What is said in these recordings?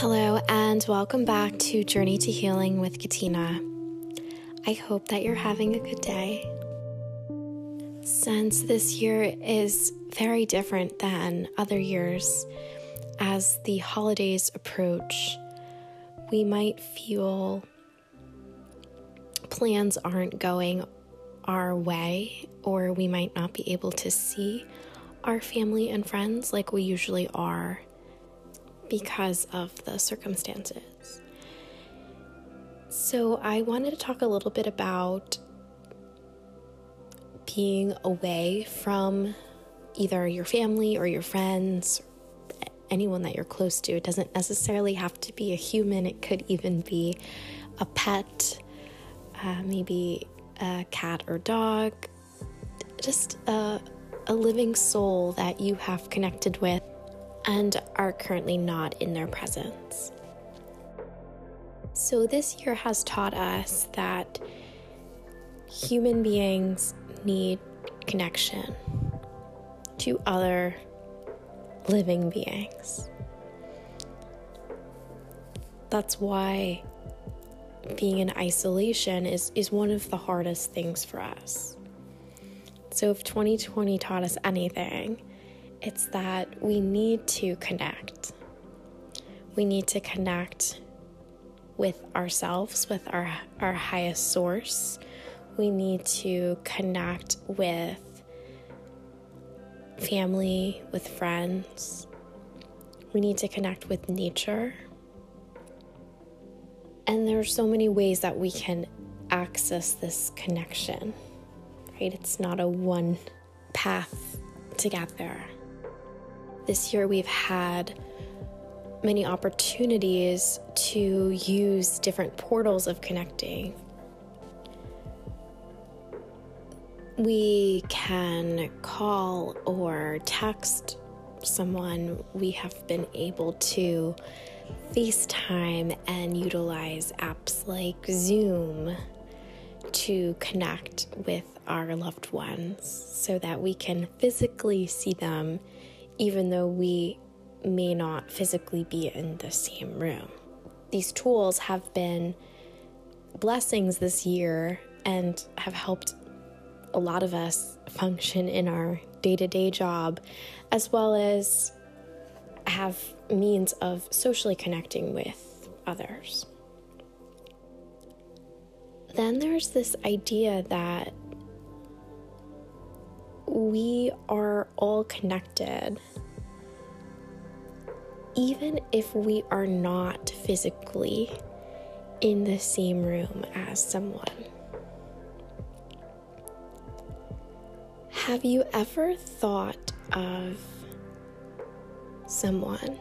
Hello, and welcome back to Journey to Healing with Katina. I hope that you're having a good day. Since this year is very different than other years, as the holidays approach, we might feel plans aren't going our way, or we might not be able to see our family and friends like we usually are because of the circumstances. So, I wanted to talk a little bit about being away from either your family or your friends, anyone that you're close to. It doesn't necessarily have to be a human, it could even be a pet, uh, maybe a cat or dog, just a, a living soul that you have connected with and are currently not in their presence. So, this year has taught us that human beings need connection to other living beings. That's why being in isolation is, is one of the hardest things for us. So, if 2020 taught us anything, it's that we need to connect. We need to connect with ourselves, with our, our highest source. We need to connect with family, with friends. We need to connect with nature. And there are so many ways that we can access this connection, right? It's not a one path to get there. This year we've had many opportunities to use different portals of connecting. We can call or text someone. We have been able to FaceTime and utilize apps like Zoom to connect with our loved ones so that we can physically see them even though we may not physically be in the same room. These tools have been blessings this year and have helped a lot of us function in our day to day job, as well as have means of socially connecting with others. Then there's this idea that we are all connected. Even if we are not physically in the same room as someone. Have you ever thought of someone?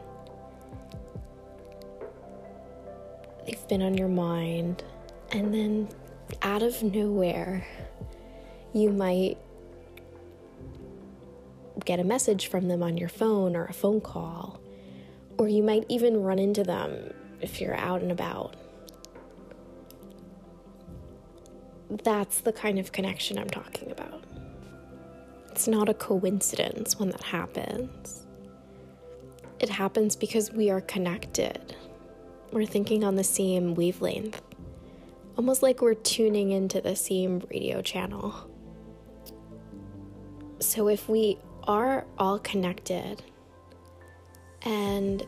They've been on your mind, and then out of nowhere, you might get a message from them on your phone or a phone call, or you might even run into them if you're out and about. That's the kind of connection I'm talking about. It's not a coincidence when that happens. It happens because we are connected. We're thinking on the same wavelength, almost like we're tuning into the same radio channel. So if we are all connected and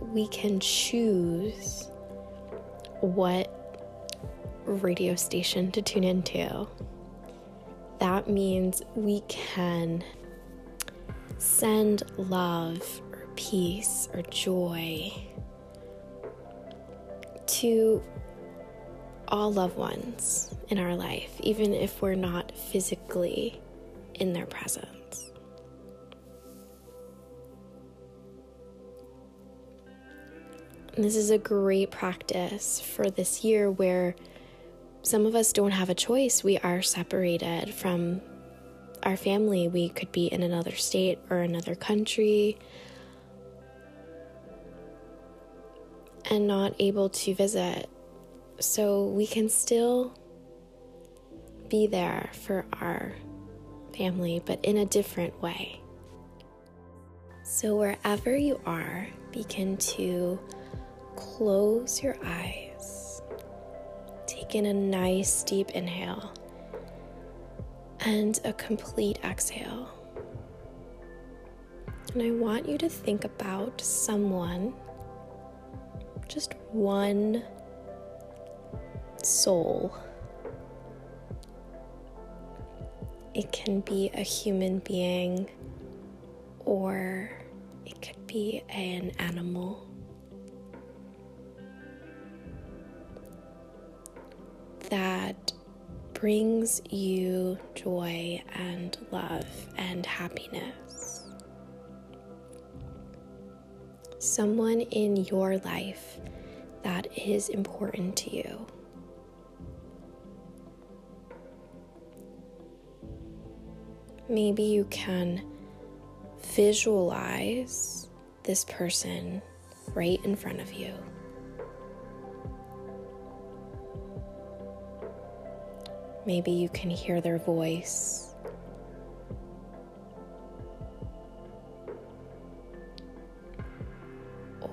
we can choose what radio station to tune into. That means we can send love or peace or joy to all loved ones in our life, even if we're not physically in their presence. This is a great practice for this year where some of us don't have a choice. We are separated from our family. We could be in another state or another country and not able to visit. So we can still be there for our family, but in a different way. So, wherever you are, begin to close your eyes. Take in a nice deep inhale and a complete exhale. And I want you to think about someone, just one soul. It can be a human being or it could be an animal. That brings you joy and love and happiness. Someone in your life that is important to you. Maybe you can visualize this person right in front of you. Maybe you can hear their voice.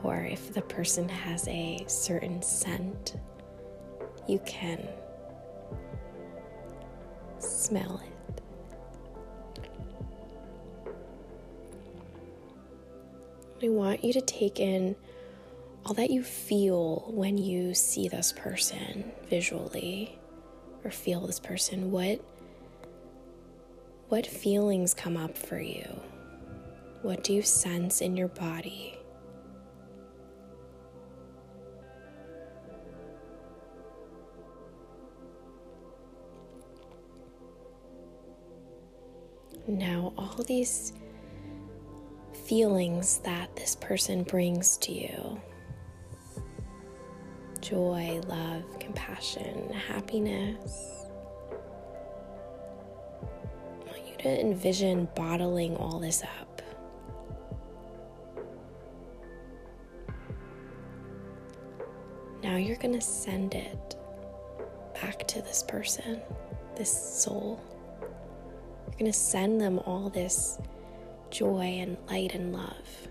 Or if the person has a certain scent, you can smell it. I want you to take in all that you feel when you see this person visually or feel this person. What what feelings come up for you? What do you sense in your body? Now, all these feelings that this person brings to you joy, love, compassion, happiness. I want you to envision bottling all this up. Now you're going to send it back to this person, this soul. You're going to send them all this joy and light and love.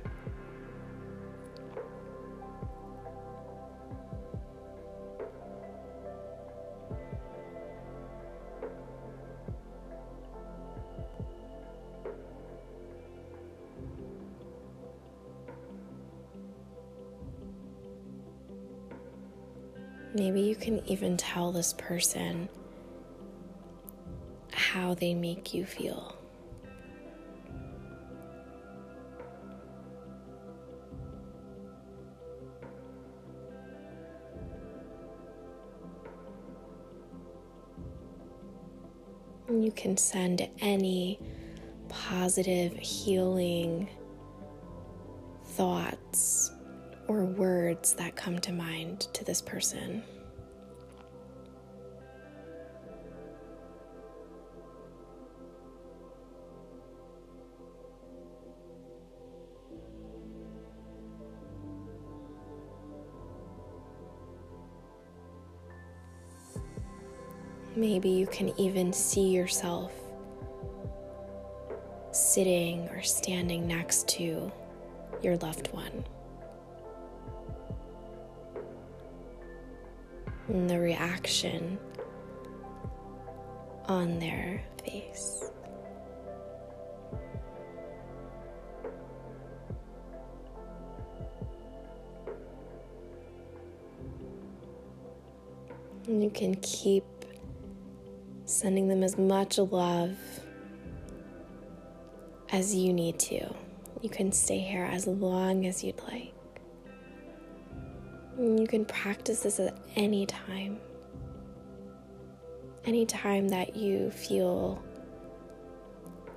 Maybe you can even tell this person how they make you feel. you can send any positive, healing thoughts or words that come to mind to this person. Maybe you can even see yourself sitting or standing next to your loved one. The reaction on their face. And you can keep sending them as much love as you need to. You can stay here as long as you'd like. You can practice this at any time. Any time that you feel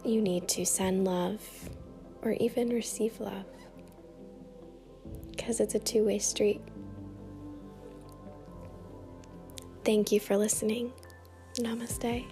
you need to send love or even receive love. Because it's a two way street. Thank you for listening. Namaste.